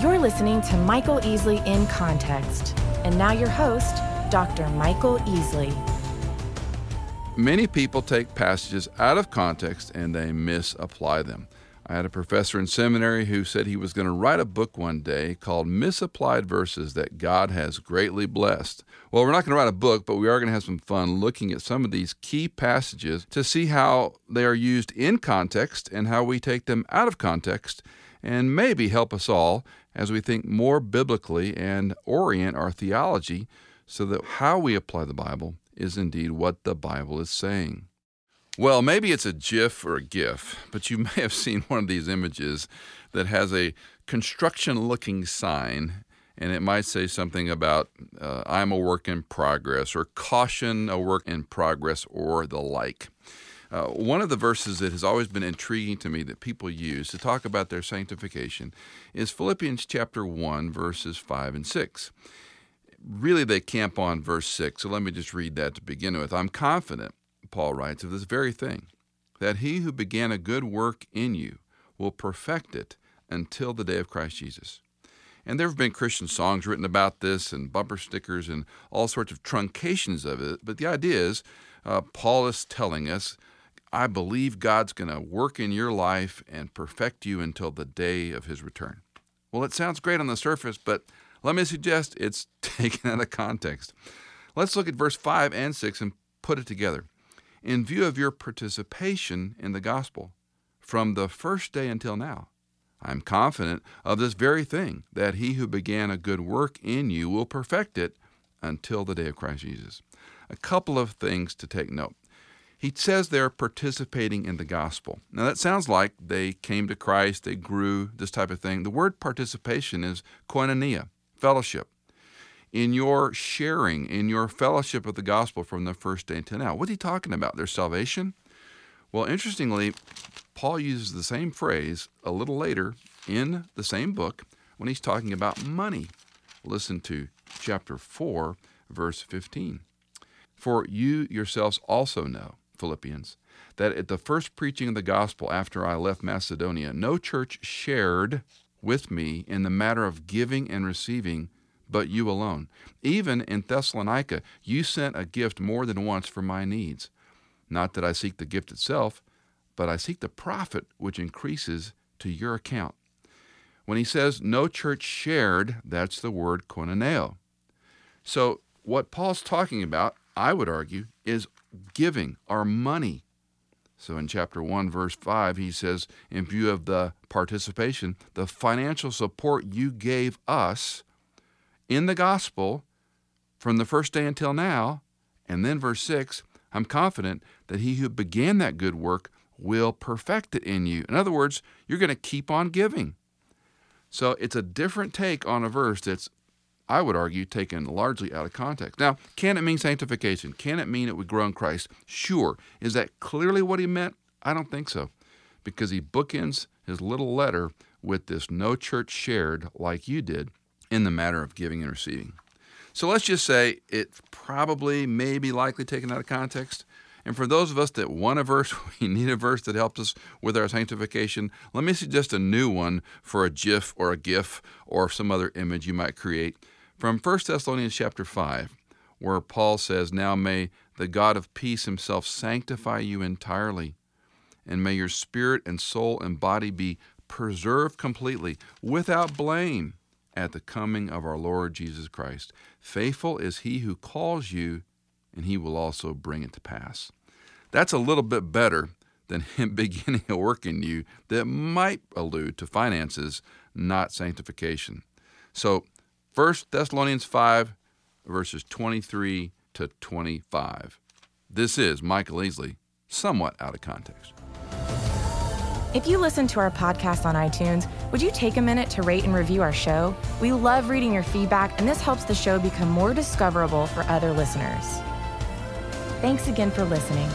You're listening to Michael Easley in Context. And now your host, Dr. Michael Easley. Many people take passages out of context and they misapply them. I had a professor in seminary who said he was going to write a book one day called Misapplied Verses That God Has Greatly Blessed. Well, we're not going to write a book, but we are going to have some fun looking at some of these key passages to see how they are used in context and how we take them out of context, and maybe help us all as we think more biblically and orient our theology so that how we apply the Bible is indeed what the Bible is saying. Well, maybe it's a GIF or a GIF, but you may have seen one of these images that has a construction looking sign, and it might say something about uh, I'm a work in progress, or caution, a work in progress, or the like. Uh, one of the verses that has always been intriguing to me that people use to talk about their sanctification is Philippians chapter 1, verses 5 and 6. Really, they camp on verse 6, so let me just read that to begin with. I'm confident Paul writes, of this very thing, that he who began a good work in you will perfect it until the day of Christ Jesus. And there have been Christian songs written about this and bumper stickers and all sorts of truncations of it. But the idea is, uh, Paul is telling us, I believe God's going to work in your life and perfect you until the day of his return. Well, it sounds great on the surface, but let me suggest it's taken out of context. Let's look at verse 5 and 6 and put it together in view of your participation in the gospel from the first day until now. I am confident of this very thing, that he who began a good work in you will perfect it until the day of Christ Jesus. A couple of things to take note. He says they're participating in the gospel. Now, that sounds like they came to Christ, they grew, this type of thing. The word participation is koinonia, fellowship in your sharing, in your fellowship of the gospel from the first day to now. What's he talking about? Their salvation? Well, interestingly, Paul uses the same phrase a little later in the same book when he's talking about money. Listen to chapter 4, verse 15. For you yourselves also know, Philippians, that at the first preaching of the gospel after I left Macedonia, no church shared with me in the matter of giving and receiving but you alone. Even in Thessalonica, you sent a gift more than once for my needs. Not that I seek the gift itself, but I seek the profit which increases to your account. When he says no church shared, that's the word koinoneo. So, what Paul's talking about, I would argue, is giving our money. So in chapter 1, verse 5, he says, in view of the participation, the financial support you gave us in the gospel from the first day until now. And then verse 6 I'm confident that he who began that good work will perfect it in you. In other words, you're going to keep on giving. So it's a different take on a verse that's, I would argue, taken largely out of context. Now, can it mean sanctification? Can it mean it would grow in Christ? Sure. Is that clearly what he meant? I don't think so, because he bookends his little letter with this no church shared like you did in the matter of giving and receiving. So let's just say it's probably, maybe, likely taken out of context. And for those of us that want a verse, we need a verse that helps us with our sanctification. Let me suggest a new one for a GIF or a GIF or some other image you might create from 1 Thessalonians chapter 5, where Paul says, Now may the God of peace himself sanctify you entirely, and may your spirit and soul and body be preserved completely, without blame at the coming of our Lord Jesus Christ. Faithful is he who calls you, and he will also bring it to pass. That's a little bit better than him beginning a work in you that might allude to finances, not sanctification. So, 1 Thessalonians 5, verses 23 to 25. This is Michael Easley, somewhat out of context. If you listen to our podcast on iTunes, would you take a minute to rate and review our show? We love reading your feedback, and this helps the show become more discoverable for other listeners. Thanks again for listening.